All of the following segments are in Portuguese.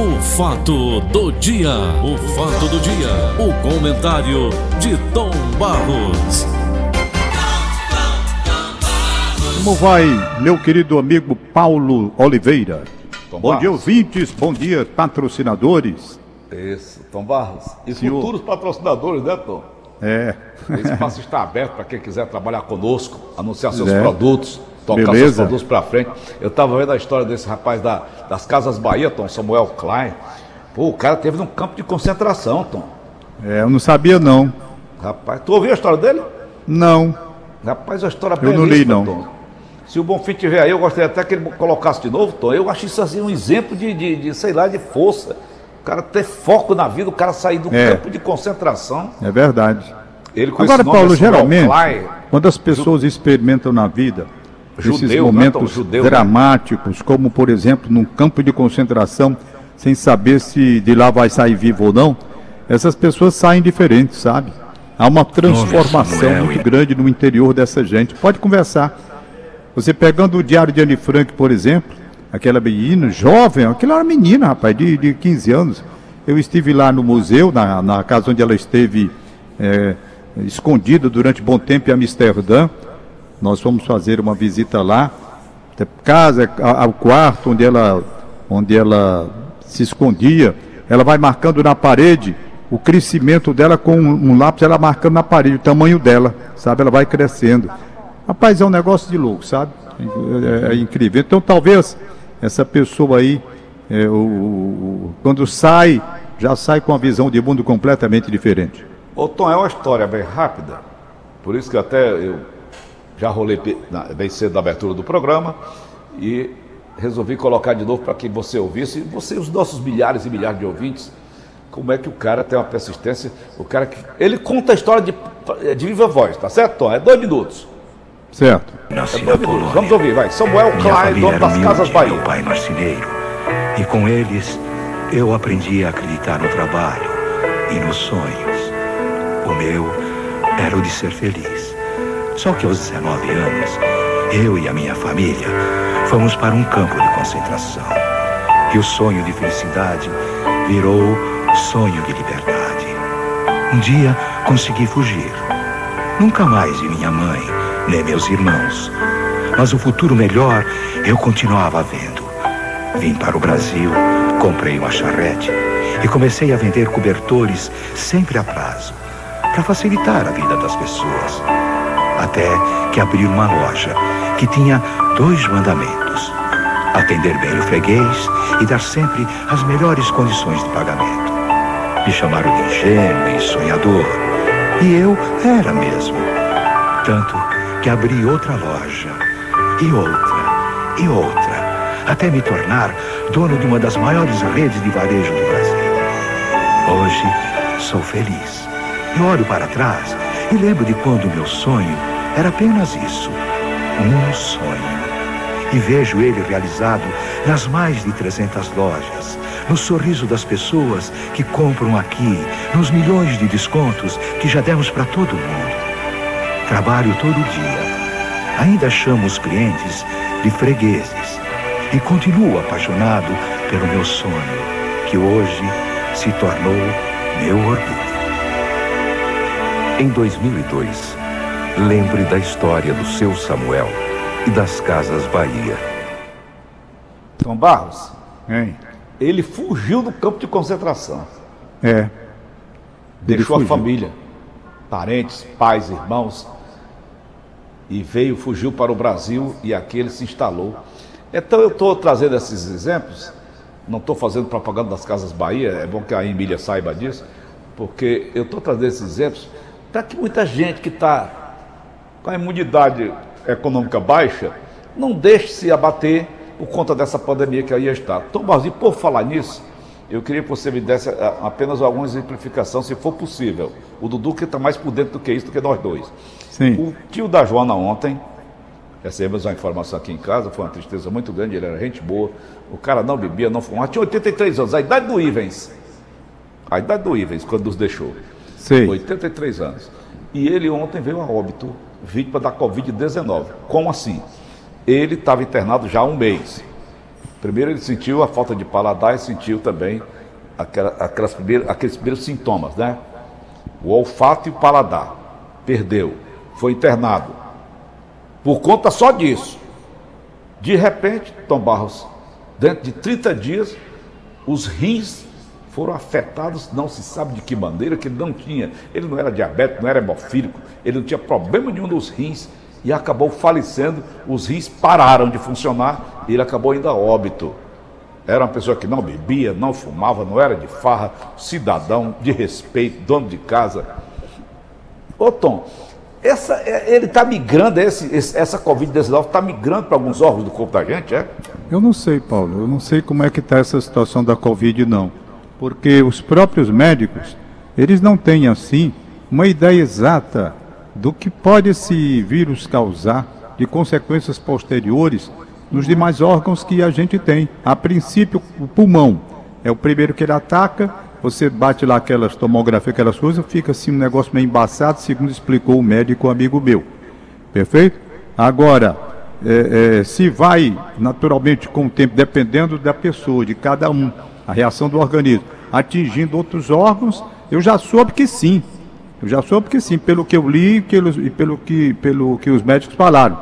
O fato do dia, o fato do dia, o comentário de Tom Barros. Como vai, meu querido amigo Paulo Oliveira? Tom bom dia, Barros. ouvintes, bom dia, patrocinadores. Isso, Tom Barros. E Senhor. futuros patrocinadores, né, Tom? É, O espaço está aberto para quem quiser trabalhar conosco, anunciar seus É. produtos, tocar seus Beleza. produtos para frente. Eu estava vendo a história desse rapaz da- das Casas Bahia, Tom, Samuel Klein. Pô, o cara teve num campo de concentração, Tom. é, eu não sabia não. Rapaz, tu ouviu a história dele? Não, Rapaz, a história Eu não li, não. Tom. Se o Bonfim tiver aí, eu gostaria até que ele colocasse de novo, Tom. Eu acho isso assim um exemplo de, de, de, sei lá, de força. O cara ter foco na vida, o cara sair do É. campo de concentração. é verdade. Ele Agora, Paulo, geralmente, Klein, quando as pessoas experimentam na vida Judeu, né, momentos Tom? Judeu, né? dramáticos, como por exemplo num campo de concentração, sem saber se de lá vai sair vivo ou não, essas pessoas saem diferentes, sabe? Há uma transformação Samuel, muito grande no interior dessa gente. Pode conversar. Você pegando o diário de Anne Frank, por exemplo, aquela menina jovem, aquela era menina, rapaz, de, de 15 anos. Eu estive lá no museu, na, na casa onde ela esteve é, escondida durante bom tempo em Amsterdã. Nós fomos fazer uma visita lá. A casa, ao quarto onde ela, onde ela se escondia. Ela vai marcando na parede o crescimento dela com um, lápis, ela marcando na parede o tamanho dela, sabe? Ela vai crescendo. Rapaz, é um negócio de louco, sabe? É, é incrível. Então, talvez essa pessoa aí, é, o- o- quando sai, já sai com uma visão de mundo completamente diferente. Ô Tom, é uma história bem rápida, por isso que até eu já rolei na- bem cedo na abertura do programa e resolvi colocar de novo para que você ouvisse, e você e os nossos milhares e milhares de ouvintes, como é que o cara tem uma persistência, o cara que... Ele conta a história de, de viva voz, tá certo, Tom? É dois minutos. Certo? Nasci É dois minutos. Polônia. Vamos ouvir, vai. Samuel Minha Klein, dono das Casas Bahia. meu pai marceneiro. E com eles, eu aprendi a acreditar no trabalho e nos sonhos. O meu era o de ser feliz. Só que aos 19 anos, eu e a minha família fomos para um campo de concentração. E o sonho de felicidade virou sonho de liberdade. Um dia consegui fugir. Nunca mais vi minha mãe, nem meus irmãos. Mas o futuro melhor eu continuava vendo. Vim para o Brasil, comprei uma charrete e comecei a vender cobertores sempre a prazo, para facilitar a vida das pessoas. Até que abri uma loja que tinha dois mandamentos: atender bem o freguês e dar sempre as melhores condições de pagamento. Me chamaram de ingênuo e sonhador. E eu era mesmo. Tanto que abri outra loja, e outra, e outra, até me tornar dono de uma das maiores redes de varejo do Brasil. Hoje sou feliz. Eu olho para trás e lembro de quando meu sonho era apenas isso, um sonho. E vejo ele realizado nas mais de 300 lojas, no sorriso das pessoas que compram aqui, nos milhões de descontos que já demos para todo mundo. Trabalho todo dia. Ainda chamo os clientes de fregueses e continuo apaixonado pelo meu sonho, que hoje se tornou meu orgulho. Em 2002, lembre da história do seu Samuel e das Casas Bahia. Tom Barros, Hein? ele fugiu do campo de concentração. É. Deixou a família, parentes, pais, irmãos, e veio, fugiu para o Brasil e aqui ele se instalou. Então eu estou trazendo esses exemplos, não estou fazendo propaganda das Casas Bahia, é bom que a Emília saiba disso, porque eu estou trazendo esses exemplos para que muita gente que está com a imunidade econômica baixa não deixe se abater por conta dessa pandemia que aí está. Tom e por falar nisso, eu queria que você me desse ah, apenas alguma exemplificação, se for possível. O Dudu que está mais por dentro do que isso, do que nós dois. Sim. O tio da Joana ontem, recebemos uma informação aqui em casa, foi uma tristeza muito grande, ele era gente boa, o cara não bebia, não fumava, tinha 83 anos, a idade do Ivens. A idade do Ivens, quando nos deixou. Sei. 83 anos. E ele ontem veio a óbito, vítima da Covid-19. Como assim? Ele estava internado já há um mês. Primeiro ele sentiu a falta de paladar e sentiu também aquela, aquelas primeiras, aqueles primeiros sintomas, né? O olfato e o paladar. Perdeu. Foi internado. Por conta só disso. De repente, Tom Barros, dentro de 30 dias, os rins foram afetados, não se sabe de que maneira, que ele não tinha, ele não era diabético, não era hemofílico, ele não tinha problema nenhum nos rins e acabou falecendo, os rins pararam de funcionar e ele acabou indo a óbito. Era uma pessoa que não bebia, não fumava, não era de farra, cidadão de respeito, dono de casa. Ô Tom, essa, é, ele está migrando, esse, essa Covid-19 está migrando para alguns órgãos do corpo da gente, é? Eu não sei, Paulo, eu não sei como é que está essa situação da Covid, não. Porque os próprios médicos, eles não têm, assim, uma ideia exata do que pode esse vírus causar de consequências posteriores nos demais órgãos que a gente tem. A princípio, o pulmão é o primeiro que ele ataca, você bate lá aquelas tomografias, aquelas coisas, fica assim um negócio meio embaçado, segundo explicou o médico amigo meu. Perfeito? Agora, é, é, se vai naturalmente com o tempo, dependendo da pessoa, de cada um, a reação do organismo, atingindo outros órgãos, eu já soube que sim. Eu já soube que sim, pelo que eu li e pelo que, pelo que os médicos falaram.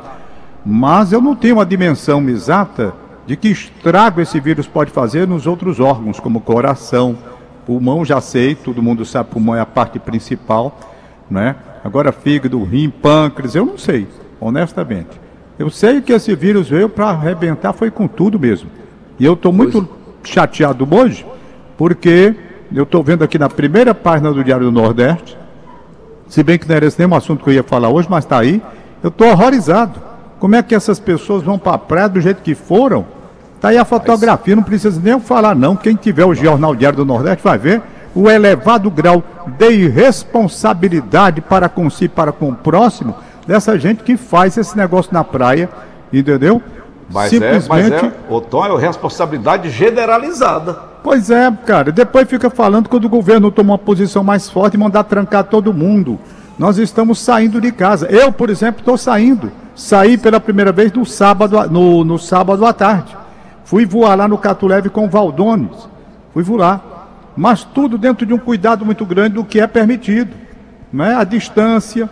Mas eu não tenho uma dimensão exata de que estrago esse vírus pode fazer nos outros órgãos, como coração, pulmão, já sei, todo mundo sabe, pulmão é a parte principal, né? Agora fígado, rim, pâncreas, eu não sei, honestamente. Eu sei que esse vírus veio para arrebentar, foi com tudo mesmo. E eu estou muito chateado hoje, porque eu estou vendo aqui na primeira página do Diário do Nordeste, se bem que não era esse nenhum assunto que eu ia falar hoje, mas está aí, eu estou horrorizado. Como é que essas pessoas vão para a praia do jeito que foram? Está aí a fotografia, não precisa nem falar não. Quem tiver o Jornal Diário do Nordeste vai ver o elevado grau de irresponsabilidade para com si, para com o próximo, dessa gente que faz esse negócio na praia, entendeu? Mas Simplesmente... é, mas é, o Tom é responsabilidade generalizada. Pois é, cara. Depois fica falando quando o governo toma uma posição mais forte e mandar trancar todo mundo. Nós estamos saindo de casa. Eu, por exemplo, estou saindo. Saí pela primeira vez no sábado, no, no sábado à tarde. Fui voar lá no Catuleve com o Valdones. Fui voar. Mas tudo dentro de um cuidado muito grande do que é permitido. Né? A distância.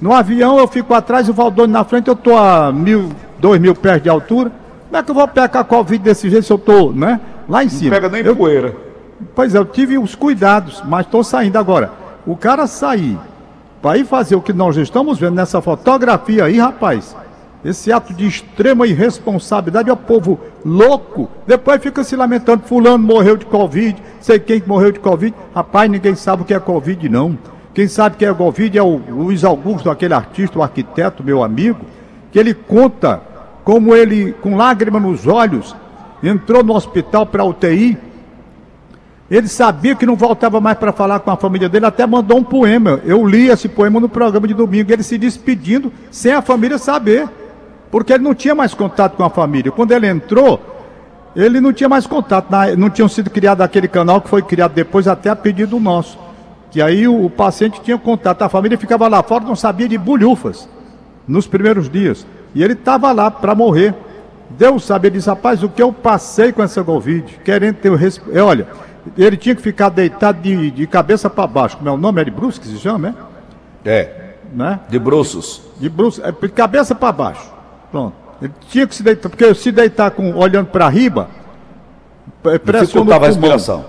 No avião eu fico atrás, o Valdones na frente, eu estou a mil, dois mil pés de altura. Como é que eu vou pegar Covid desse jeito se eu estou, né? Lá em cima. Não pega nem eu, poeira. Pois é, eu tive os cuidados, mas estou saindo agora. O cara sair para ir fazer o que nós estamos vendo nessa fotografia aí, rapaz. Esse ato de extrema irresponsabilidade é o povo louco. Depois fica se lamentando, fulano morreu de Covid, sei quem morreu de Covid. Rapaz, ninguém sabe o que é Covid, não. Quem sabe o que é Covid é o Luiz Augusto, aquele artista, o arquiteto, meu amigo, que ele conta como ele, com lágrima nos olhos, entrou no hospital para UTI. Ele sabia que não voltava mais para falar com a família dele, até mandou um poema. Eu li esse poema no programa de domingo, ele se despedindo sem a família saber, porque ele não tinha mais contato com a família. Quando ele entrou, ele não tinha mais contato, não tinha sido criado aquele canal que foi criado depois até a pedido nosso. Que aí o, o paciente tinha contato, a família ficava lá fora, não sabia de bolhufas nos primeiros dias. E ele estava lá para morrer. Deus sabe, ele disse, rapaz, o que eu passei com essa Covid, querendo ter o respeito. Olha, ele tinha que ficar deitado de, de cabeça para baixo. Como é o nome? É de bruços que se chama, é? É. Né? De bruços. De bruços, é, de cabeça para baixo. Pronto. Ele tinha que se deitar, porque se deitar com, olhando para riba, dificultava a respiração.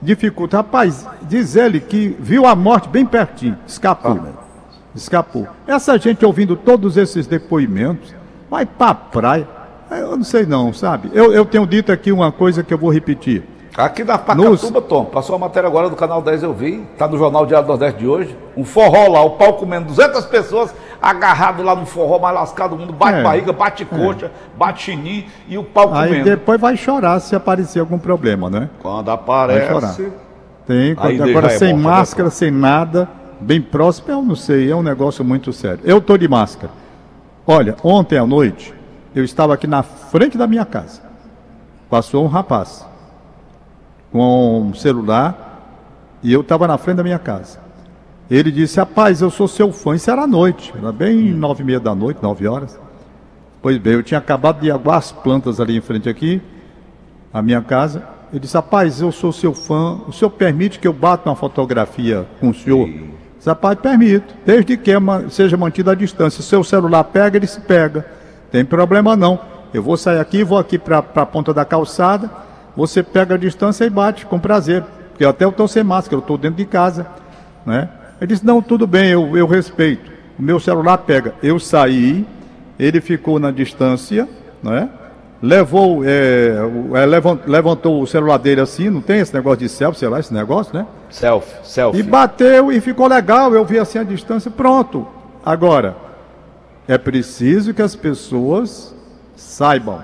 Dificulta. Rapaz, diz ele que viu a morte bem pertinho, escapou. Ah, escapou. Essa gente ouvindo todos esses depoimentos, vai para a praia eu não sei não, sabe? Eu, eu tenho dito aqui uma coisa que eu vou repetir. Aqui na Pacatuba, Nos... Tom, passou a matéria agora do canal 10, eu vi, tá no Jornal Diário do Nordeste de hoje, um forró lá, o pau comendo 200 pessoas, agarrado lá no forró mais lascado do mundo, bate é, barriga, bate coxa, é. bate chinim e o pau Aí comendo. Aí depois vai chorar se aparecer algum problema, né? Quando aparece... Vai chorar. Tem, quando, agora sem máscara, sem nada, bem próximo, eu não sei, é um negócio muito sério. Eu tô de máscara. Olha, ontem à noite, eu estava aqui na frente da minha casa. Passou um rapaz com um celular e eu estava na frente da minha casa. Ele disse: Rapaz, eu sou seu fã. Isso era à noite, era bem nove e meia da noite, nove horas. Pois bem, eu tinha acabado de aguar as plantas ali em frente aqui à minha casa. Ele disse, rapaz, eu sou seu fã, o senhor permite que eu bata uma fotografia com o senhor? Disse, rapaz, permito, desde que ma- seja mantida a distância. Se seu celular pega, ele se pega. Tem problema não. Eu vou sair aqui, vou aqui para a ponta da calçada, você pega a distância e bate, com prazer. Porque até eu estou sem máscara, eu estou dentro de casa. Né? Ele disse, não, tudo bem, eu, eu respeito. O meu celular pega. Eu saí, ele ficou na distância, né? Levou, é, é, levan- levantou o celular dele assim, não tem esse negócio de selfie, sei lá, esse negócio, né? Selfie, selfie. E bateu e ficou legal, eu vi assim a distância, pronto. Agora, é preciso que as pessoas saibam,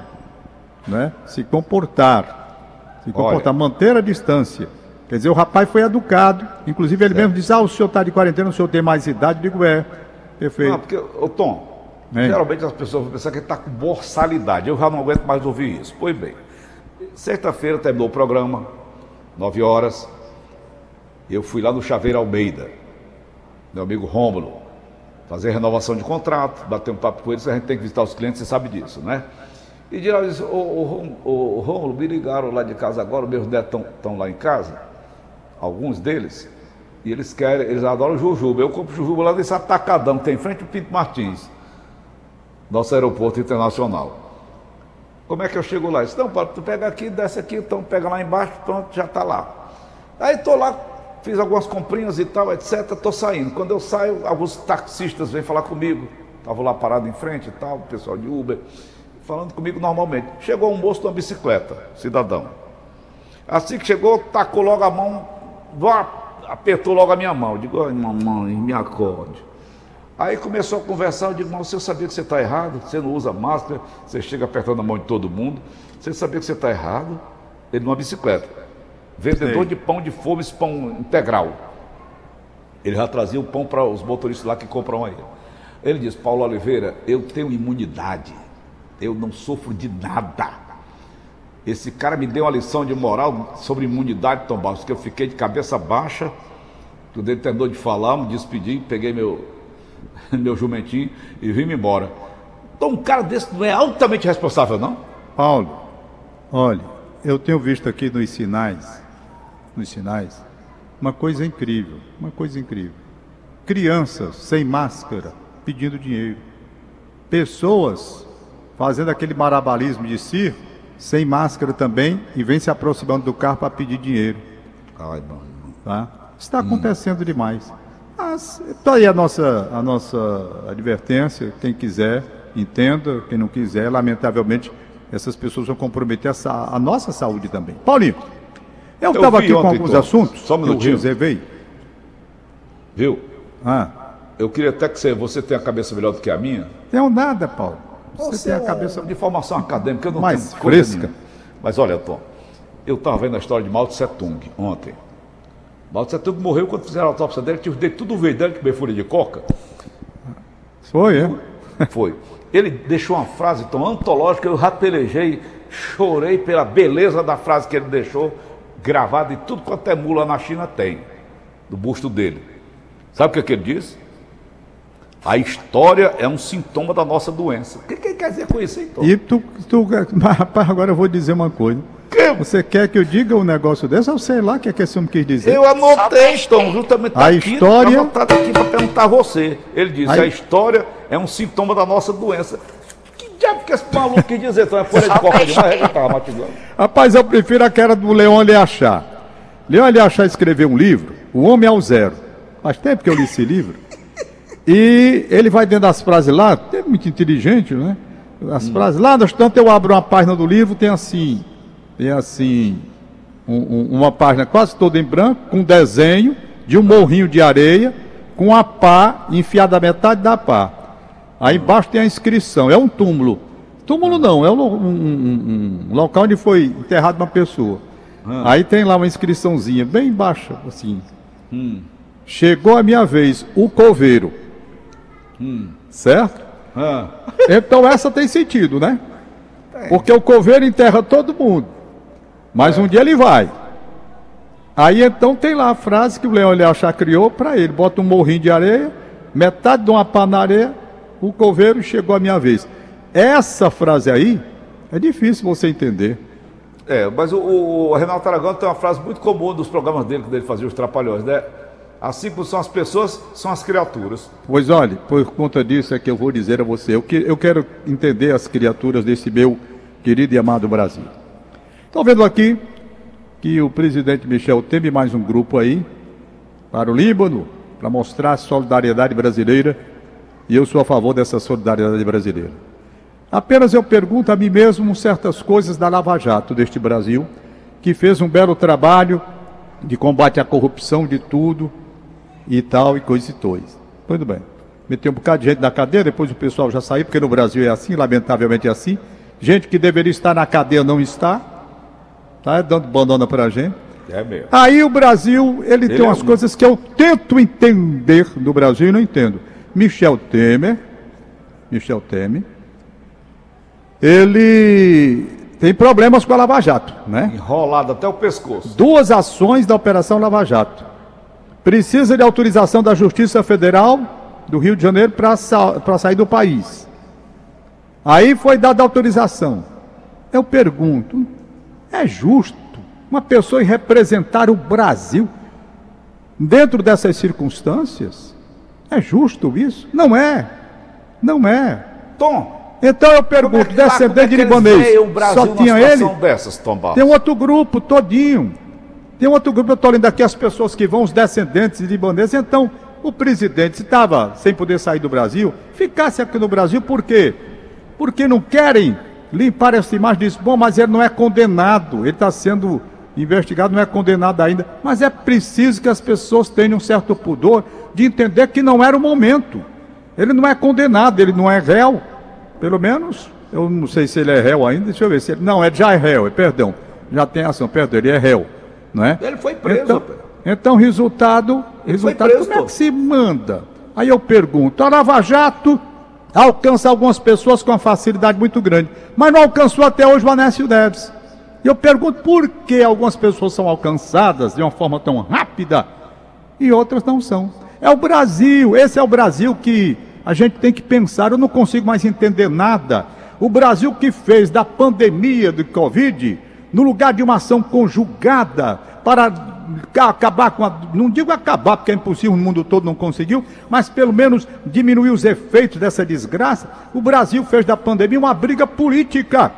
né? Se comportar. Se comportar, manter a distância. Quer dizer, o rapaz foi educado. Inclusive, ele mesmo disse: Ah, o senhor está de quarentena, o senhor tem mais idade. Eu digo: É, perfeito. Não, porque, ô Tom, É. geralmente as pessoas vão pensar que ele está com borsalidade. Eu já não aguento mais ouvir isso. Pois bem, sexta-feira terminou o programa, nove horas. Eu fui lá no Chaveiro Almeida, meu amigo Rômulo, fazer renovação de contrato, bater um papo com eles, a gente tem que visitar os clientes, você sabe disso, né? E de lá disse, ô, Rômulo, me ligaram lá de casa agora, meus netos estão lá em casa, alguns deles, e eles querem, eles adoram jujuba. Eu compro jujuba lá desse atacadão que tem em frente ao Pinto Martins, nosso aeroporto internacional. Como é que eu chego lá? Disse, não, Paulo, tu pega aqui, desce aqui, então pega lá embaixo, pronto, já está lá. Aí estou lá, fiz algumas comprinhas e tal, etc. Estou saindo. Quando eu saio, alguns taxistas vêm falar comigo. Estavam lá parado em frente e tal, pessoal de Uber, falando comigo normalmente. Chegou um moço de uma bicicleta, cidadão. Assim que chegou, tacou logo a mão, apertou logo a minha mão. Digo, ai mamãe, me acorde. Aí começou a conversar, eu digo, mas você sabia que você está errado? Você não usa máscara, você chega apertando a mão de todo mundo. Você sabia que você está errado? Ele numa bicicleta. Vendedor Sei. de pão de forma, esse pão integral. Ele já trazia o pão para os motoristas lá que compram aí. Ele diz, Paulo Oliveira, eu tenho imunidade. Eu não sofro de nada. Esse cara me deu uma lição de moral sobre imunidade, Tom Barros, que eu fiquei de cabeça baixa. Quando ele terminou de falar, me despedi, peguei meu, meu jumentinho e vim embora. Então um cara desse não é altamente responsável, não? Paulo, olha, eu tenho visto aqui nos sinais, nos sinais, uma coisa incrível, uma coisa incrível. Crianças sem máscara pedindo dinheiro. Pessoas fazendo aquele marabalismo de circo, sem máscara também, e vem se aproximando do carro para pedir dinheiro. Ai, mano. Tá? Está acontecendo demais. Mas está aí a nossa, a nossa advertência. Quem quiser, entenda. Quem não quiser, lamentavelmente, essas pessoas vão comprometer a, a nossa saúde também. Paulinho, eu estava aqui com alguns assuntos Só um que eu minutinho. reservei. Viu? Ah, Eu queria até que você, você tenha a cabeça melhor do que a minha. tenho nada, Paulo. Você, tem a é cabeça de formação acadêmica, eu não mais tenho fresca. nenhuma. Mas olha, Tom, eu estava vendo a história de Mao Tse Tung ontem. Mao Tse Tung morreu quando fizeram a autópsia dele, tinha os dedos tudo verde dele, que fúria de coca. Foi, é? Foi. Ele deixou uma frase tão antológica, eu rapelejei, chorei pela beleza da frase que ele deixou, gravada em tudo quanto é mula na China tem, do busto dele. Sabe o que, é que ele disse? A história é um sintoma da nossa doença. O que, que ele quer dizer com isso, Tom? E tu, tu, rapaz, agora eu vou dizer uma coisa. Você quer que eu diga um negócio desse? Eu sei lá o que é que esse homem quis dizer. Eu anotei, Tom, justamente tá A aqui, história- anotado aqui para perguntar a você. Ele disse, Aí- a história é um sintoma da nossa doença. Que diabo que esse maluco quis dizer? Então é folha de coca demais, eu tava. Rapaz, eu prefiro aquela do Leon Leachar. Leon Leachar escreveu um livro, O Homem ao Zero. Faz tempo que eu li esse livro. E ele vai dentro das frases lá, é muito inteligente, né? As frases lá, tanto eu abro uma página do livro, tem assim, tem assim, um- um- uma página quase toda em branco, com desenho de um morrinho de areia, com a pá enfiada a metade da pá. Aí embaixo tem a inscrição, é um túmulo. Túmulo não, é um, um- um- local onde foi enterrada uma pessoa. Aí tem lá uma inscriçãozinha, bem baixa, assim. Chegou a minha vez, o coveiro. Certo? Ah, Então essa tem sentido, né? Porque o coveiro enterra todo mundo. Mas um dia ele vai. Aí então tem lá a frase que o Leão Leachar criou para ele. Bota um morrinho de areia, metade de uma pá na areia, o coveiro chegou a minha vez. Essa frase aí é difícil você entender. É, mas o, o Renato Aragão tem uma frase muito comum dos programas dele, quando ele fazia os Trapalhões, né? Assim como são as pessoas, são as criaturas. Pois olhe, por conta disso é que eu vou dizer a você, eu, que, eu quero entender as criaturas desse meu querido e amado Brasil. Estou vendo aqui que o presidente Michel teve mais um grupo aí para o Líbano, para mostrar a solidariedade brasileira, e eu sou a favor dessa solidariedade brasileira. Apenas eu pergunto a mim mesmo certas coisas da Lava Jato deste Brasil, que fez um belo trabalho de combate à corrupção, de tudo, e tal, e coisa e tois. Muito bem. Meteu um bocado de gente na cadeia, depois o pessoal já saiu, porque no Brasil é assim, lamentavelmente é assim. Gente que deveria estar na cadeia não está, tá dando bandona pra gente. É mesmo. Aí o Brasil, ele, tem é umas um- coisas que eu tento entender do Brasil e não entendo. Michel Temer, Michel Temer, ele tem problemas com a Lava Jato, né? Enrolado até o pescoço. duas ações da Operação Lava Jato. Precisa de autorização da Justiça Federal do Rio de Janeiro para sa sair do país. Aí foi dada a autorização. Eu pergunto: é justo uma pessoa ir representar o Brasil dentro dessas circunstâncias? É justo isso? Não é. Não é. Tom, Então eu é pergunto: lá, como é descendente eles libanês, só tinha ele? dessas? Tem outro grupo todinho. Tem outro grupo, eu estou olhando aqui as pessoas que vão, os descendentes de libaneses. Então, o presidente, se estava sem poder sair do Brasil, ficasse aqui no Brasil, por quê? Porque não querem limpar essa imagem disso. Bom, mas ele não é condenado, ele está sendo investigado, não é condenado ainda. Mas é preciso que as pessoas tenham um certo pudor de entender que não era o momento. Ele não é condenado, ele não é réu. Pelo menos, eu não sei se ele é réu ainda, deixa eu ver se ele. Não, ele já é réu, perdão. Já tem ação, perdão, ele é réu. Não é? Ele foi preso, Então, então resultado, Ele resultado como é que se manda? Aí eu pergunto, a Lava Jato alcança algumas pessoas com uma facilidade muito grande, mas não alcançou até hoje o Anécio Neves. E eu pergunto por que algumas pessoas são alcançadas de uma forma tão rápida e outras não são. É o Brasil, esse é o Brasil que a gente tem que pensar. Eu não consigo mais entender nada. O Brasil que fez da pandemia do Covid, no lugar de uma ação conjugada para ca- acabar com a. Não digo acabar, porque é impossível, o mundo todo não conseguiu, mas pelo menos diminuir os efeitos dessa desgraça. O Brasil fez da pandemia uma briga política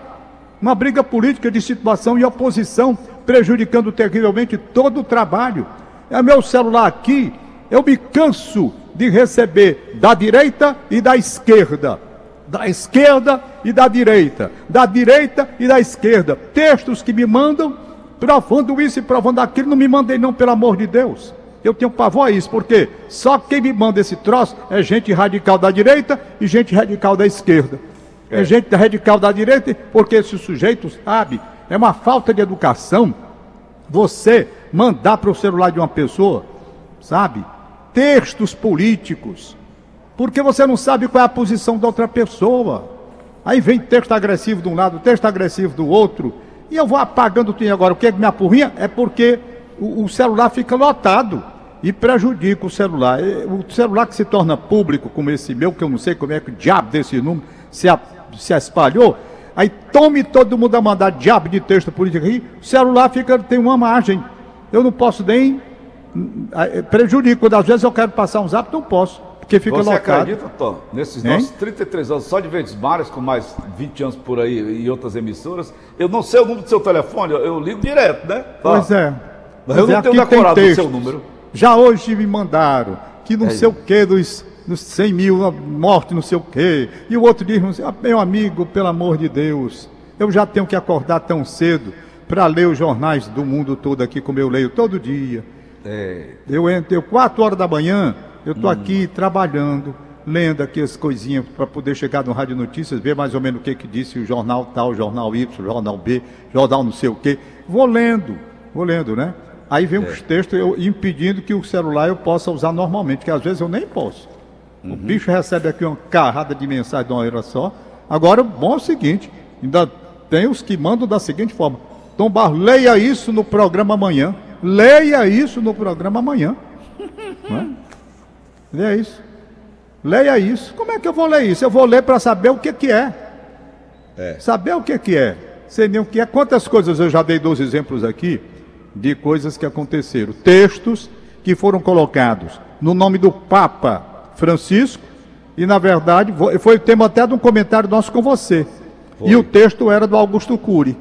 uma briga política de situação e oposição, prejudicando terrivelmente todo o trabalho. É meu celular aqui, eu me canso de receber da direita e da esquerda. Da esquerda e da direita. Da direita e da esquerda. Textos que me mandam, provando isso e provando aquilo. Não me mandem, não, pelo amor de Deus. Eu tenho pavor a isso, porque só quem me manda esse troço é gente radical da direita e gente radical da esquerda. É gente radical da direita, porque esse sujeito sabe, é uma falta de educação você mandar para o celular de uma pessoa, sabe, textos políticos, porque você não sabe qual é a posição da outra pessoa. Aí vem texto agressivo de um lado, texto agressivo do outro, e eu vou apagando tudo agora. O que é que me apurrinha? É porque o, o celular fica lotado e prejudica o celular. O celular que se torna público, como esse meu, que eu não sei como é que o diabo desse número se, a- se espalhou, aí tome todo mundo a mandar diabo de texto político aí, o celular fica, tem uma margem. Eu não posso nem. hum, Prejudico. Quando às vezes eu quero passar um zap, não posso, porque fica Você lotado. acredita, Tom, nesses Hein? nossos 33 anos só de Verdes Mares, com mais 20 anos por aí e outras emissoras, eu não sei o número do seu telefone, eu, eu ligo direto, né? Pois é. Mas eu não é, tenho decorado o seu número. Já hoje me mandaram que não É sei o que dos, dos 100 mil mortes, não sei o que. E o outro diz, ah, meu amigo, pelo amor de Deus, eu já tenho que acordar tão cedo para ler os jornais do mundo todo aqui, como eu leio todo dia. É, Eu entro, eu, 4 horas da manhã, eu estou aqui trabalhando, lendo aqui as coisinhas para poder chegar no Rádio Notícias, ver mais ou menos o que, que disse o jornal tal, jornal Y, jornal B, jornal não sei o quê. Vou lendo, vou lendo, né? Aí vem os textos eu, impedindo que o celular eu possa usar normalmente, que às vezes eu nem posso. O bicho recebe aqui uma carrada de mensagem de uma hora só. Agora, o bom é o seguinte: ainda tem os que mandam da seguinte forma: Tom Bar, leia isso no programa amanhã. Leia isso no programa amanhã. Não é? Leia isso. Leia isso. Como é que eu vou ler isso? Eu vou ler para saber o que, que é. Saber o que, que é. sei nem o que é. Quantas coisas eu já dei dois exemplos aqui de coisas que aconteceram. Textos que foram colocados no nome do Papa Francisco, e na verdade foi o tema até de um comentário nosso com você. Foi. E o texto era do Augusto Cury.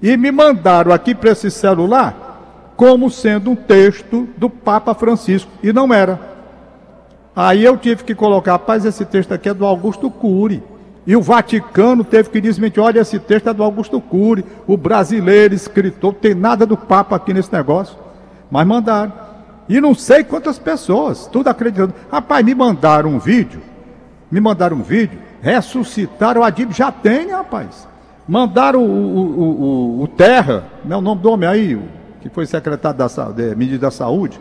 E me mandaram aqui para esse celular como sendo um texto do Papa Francisco. E não era. Aí eu tive que colocar, rapaz, esse texto aqui é do Augusto Cury. E o Vaticano teve que desmentir, olha, esse texto é do Augusto Cury, o brasileiro escritor, tem nada do Papa aqui nesse negócio. Mas mandaram. E não sei quantas pessoas, tudo acreditando. Rapaz, me mandaram um vídeo, me mandaram um vídeo, ressuscitaram o Adib já tem, rapaz. Mandaram o, o, o, o Terra, não é o nome do homem aí, que foi secretário da, de, da Saúde.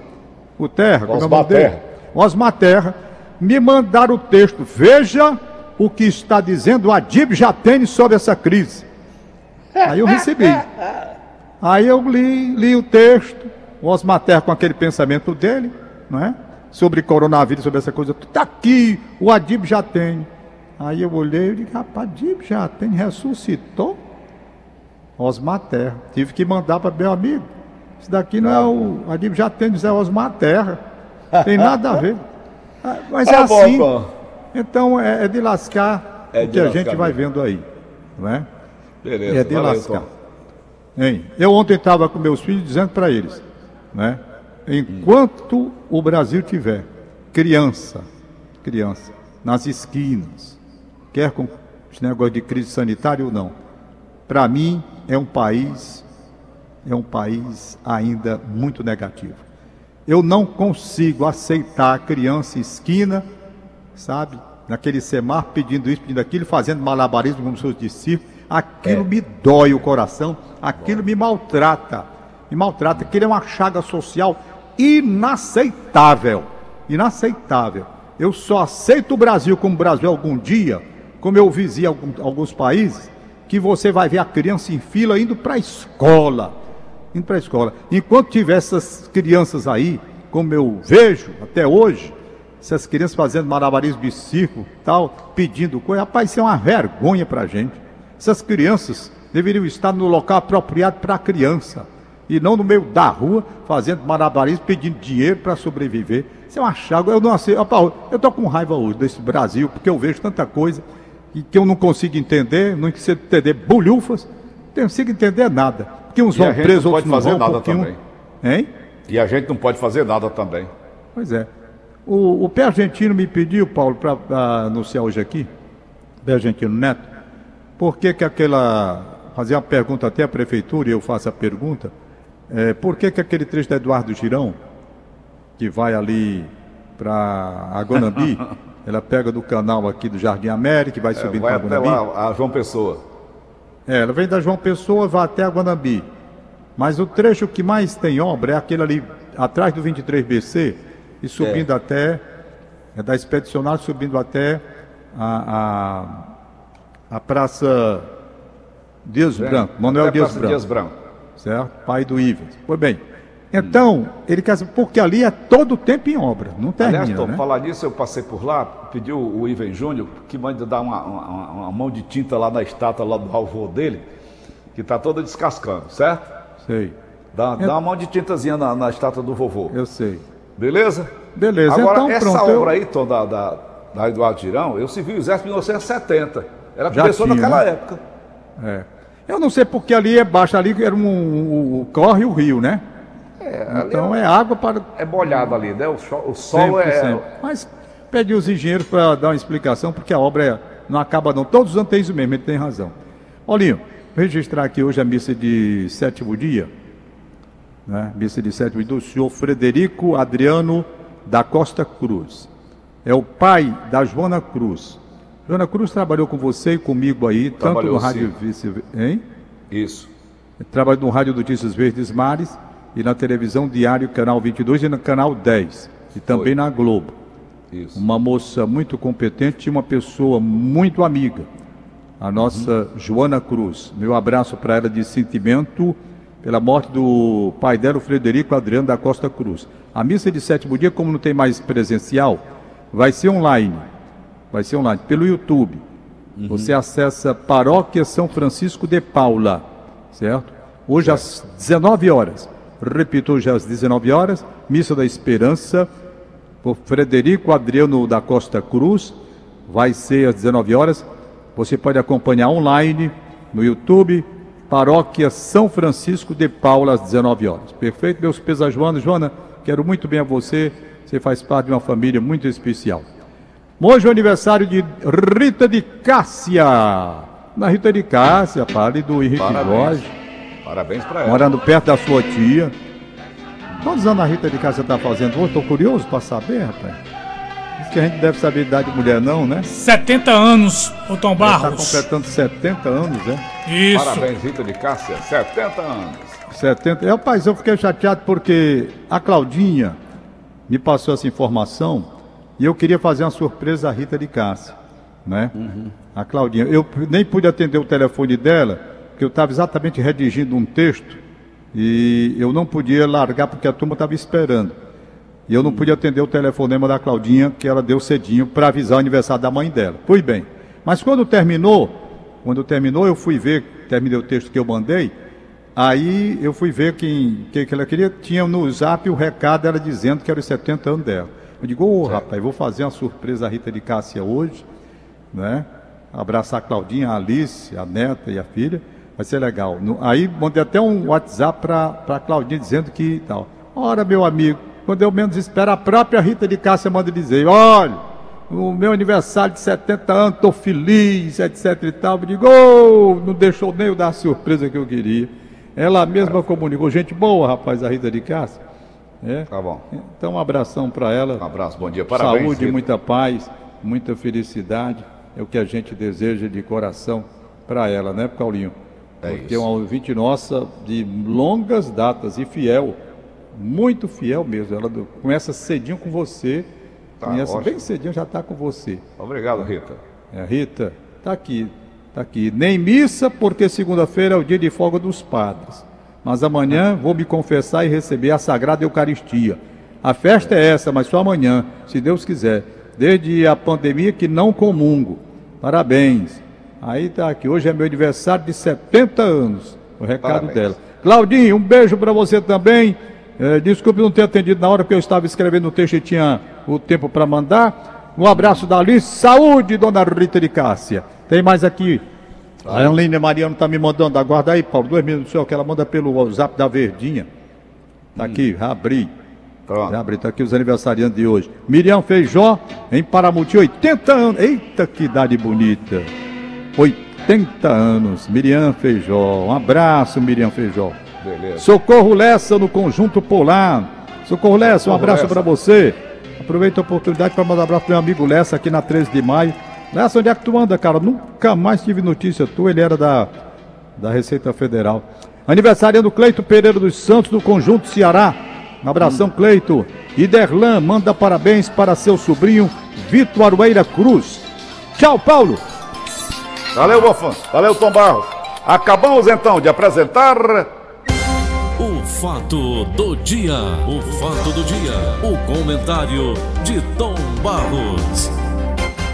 O Terra, como é o nome dele? Osmar Terra. Me mandaram o texto. Veja o que está dizendo o Adib Jatene sobre essa crise. Aí eu recebi. Aí eu li, li o texto, o Osmar Terra com aquele pensamento dele, não é? Sobre coronavírus, sobre essa coisa. Está aqui, o Adib Jatene. Aí eu olhei e disse, rapaz, Adib Jatene ressuscitou? Osmar Terra. Tive que mandar para meu amigo. Isso daqui não é o Adib Jatene, isso é Osmar Terra. Tem nada a ver. Ah, mas é assim. Então é, é de lascar é o que a gente vai vendo aí. Não é? Beleza. É de valeu, lascar. Hein? Eu ontem estava com meus filhos dizendo para eles, né? Enquanto o Brasil tiver criança, criança, nas esquinas, quer com esse negócio de crise sanitária ou não, para mim é um país, é um país ainda muito negativo. Eu não consigo aceitar a criança esquina sabe? Naquele semar pedindo isso, pedindo aquilo, fazendo malabarismo como seus discípulos. Aquilo é. me dói o coração, aquilo me maltrata. Me maltrata, aquilo é uma chaga social inaceitável. Inaceitável. Eu só aceito o Brasil como Brasil algum dia, como eu visitei alguns países, que você vai ver a criança em fila indo para a escola. Indo para a escola. Enquanto tiver essas crianças aí, como eu vejo até hoje, essas crianças fazendo malabarismo de circo, tal, pedindo coisa. Rapaz, isso é uma vergonha para a gente. Essas crianças deveriam estar no local apropriado para a criança e não no meio da rua fazendo malabarismo, pedindo dinheiro para sobreviver. Isso é uma chaga. Eu não sei. Eu estou com raiva hoje desse Brasil porque eu vejo tanta coisa e que eu não consigo entender, não consigo entender bolhufas, não consigo entender nada. Porque uns e vão presos, outros não vão. Nada também. Hein? E a gente não pode fazer nada também. Pois é. O, o pé argentino me pediu, Paulo, para anunciar hoje aqui, pé argentino neto, por que que aquela. Fazer uma pergunta até à prefeitura, e eu faço a pergunta, é, por que que aquele trecho da Eduardo Girão, que vai ali para Agonambi, ela pega do canal aqui do Jardim América, vai é, subindo para Agonambi. Lá, a João Pessoa. É, ela vem da João Pessoa, vai até Aguanambi. Mas o trecho que mais tem obra é aquele ali atrás do 23BC, e subindo é. até, é da Expedicionária, subindo até a, a, a Praça Dias Branco, Manuel Dias Branco. Dias Branco. Certo? Pai do Ivens. Pois bem. Então, ele quer saber, porque ali é todo o tempo em obra, não termina, Aliás, Tom, né? falar nisso, eu passei por lá, pediu o Ivan Júnior que manda dar uma, uma, uma, mão de tinta lá na estátua lá do avô dele, que está toda descascando, certo? Sei. Dá, é... dá uma mão de tintazinha na, na estátua do vovô. Eu sei. Beleza? Beleza, Agora, então essa pronto. obra eu... aí, Tom, da, da, da Eduardo Girão, eu servi o exército em 1970. Ela começou tinha, naquela né? época. É. Eu não sei porque ali é baixo, ali era um, um, um corre o rio, né? É, então é, é, água para. É molhado ali, né? O, sol, o sol é. Mas pedi os engenheiros para dar uma explicação, porque a obra é... não acaba não. Todos os anos tem isso mesmo, ele tem razão. Olinho, registrar aqui hoje a missa de sétimo dia né, missa de sétimo do senhor Frederico Adriano da Costa Cruz. É o pai da Joana Cruz. Joana Cruz trabalhou com você e comigo aí, Trabalhou, tanto no Rádio Vice, hein? Isso. Trabalhou no Rádio Notícias Verdes Mares e na televisão Diário Canal 22 e no Canal 10 e também Foi. na Globo. Isso. Uma moça muito competente e uma pessoa muito amiga. A nossa uhum. Joana Cruz. Meu abraço para ela de sentimento pela morte do pai dela, o Frederico Adriano da Costa Cruz. A missa de sétimo dia, como não tem mais presencial, vai ser online. Vai ser online, pelo YouTube. Você acessa Paróquia São Francisco de Paula, certo? Hoje às 19 horas. Repito, hoje às 19 horas, Missa da Esperança, por Frederico Adriano da Costa Cruz, vai ser às 19 horas. Você pode acompanhar online no YouTube, Paróquia São Francisco de Paula, às 19 horas. Perfeito? Meus pesos, Joana. Joana, quero muito bem a você. Você faz parte de uma família muito especial. Hoje é o aniversário de Rita de Cássia. Na Rita de Cássia, fale do Henrique Parabéns. Jorge, Parabéns pra ela. morando perto da sua tia. Quantos anos a Rita de Cássia está fazendo hoje? Estou curioso para saber, rapaz. Diz que a gente deve saber a idade de mulher, não, né? 70 anos, ô Tom Está Barros. completando 70 anos, é? Isso. Parabéns, Rita de Cássia, 70 anos. 70. É, rapaz, eu fiquei chateado porque a Claudinha me passou essa informação e eu queria fazer uma surpresa à Rita de Cássia, né? A Claudinha. Eu nem pude atender o telefone dela, porque eu estava exatamente redigindo um texto e eu não podia largar porque a turma estava esperando. E eu não pude atender o telefonema da Claudinha, que ela deu cedinho para avisar o aniversário da mãe dela. Pois bem. Mas quando terminou, quando terminou, eu fui ver, terminei o texto que eu mandei, aí eu fui ver quem, quem que ela queria. Tinha no zap o recado, ela dizendo que era os 70 anos dela. Eu digo, ô rapaz, vou fazer uma surpresa à Rita de Cássia hoje, né? Abraçar a Claudinha, a Alice, a neta e a filha. Vai ser legal. Aí mandei até um WhatsApp para a Claudinha dizendo que tal. Ora, meu amigo, quando eu menos espero, a própria Rita de Cássia manda dizer, olha, o meu aniversário de 70 anos, estou feliz, etc e tal. Eu digo, "Ô, não deixou nem eu dar a surpresa que eu queria. Ela mesma comunicou, gente boa, rapaz, a Rita de Cássia. É. Tá bom. Então, um abração para ela. Um abraço, bom dia. Parabéns. Saúde, Rita. muita paz, muita felicidade. É o que a gente deseja de coração para ela, né, Paulinho? É Porque é uma ouvinte nossa de longas datas e fiel, muito fiel mesmo. Ela começa cedinho com você, Tá, conhece ótimo. bem cedinho, já está com você. Obrigado, Rita. É, Rita, tá aqui, tá aqui. Nem missa, porque segunda-feira é o dia de folga dos padres. Mas amanhã vou me confessar e receber a Sagrada Eucaristia. A festa é essa, mas só amanhã, se Deus quiser. Desde a pandemia que não comungo. Parabéns. Aí tá aqui, hoje é meu aniversário de 70 anos. O recado Parabéns. dela. Claudinho, um beijo para você também. Eh, desculpe não ter atendido na hora porque eu estava escrevendo o texto e tinha o tempo para mandar. Um abraço da Alice. Saúde, dona Rita de Cássia. Tem mais aqui. A Aline Mariano está me mandando. Aguarda aí, Paulo, dois minutos só, que ela manda pelo WhatsApp da Verdinha. Tá aqui, já abri. Pronto. Já abri, tá aqui os aniversariantes de hoje. Miriam Feijó, em Paramuti, 80 anos. Eita, que idade bonita. 80 anos. Miriam Feijó. Um abraço, Miriam Feijó. Beleza. Socorro Lessa no Conjunto Polar. Socorro Lessa, um abraço para você. Aproveita a oportunidade para mandar um abraço pro meu amigo Lessa aqui na 13 de maio. Lessa, onde é que tu anda, cara? Nunca mais tive notícia tua, ele era da, da Receita Federal. Aniversário do Cleito Pereira dos Santos do Conjunto Ceará. Um abração, Cleito. E Derlan manda parabéns para seu sobrinho Vitor Arueira Cruz. Tchau, Paulo. Valeu, Bofão. Valeu, Tom Barros. Acabamos então de apresentar. O fato do dia. O fato do dia. O comentário de Tom Barros.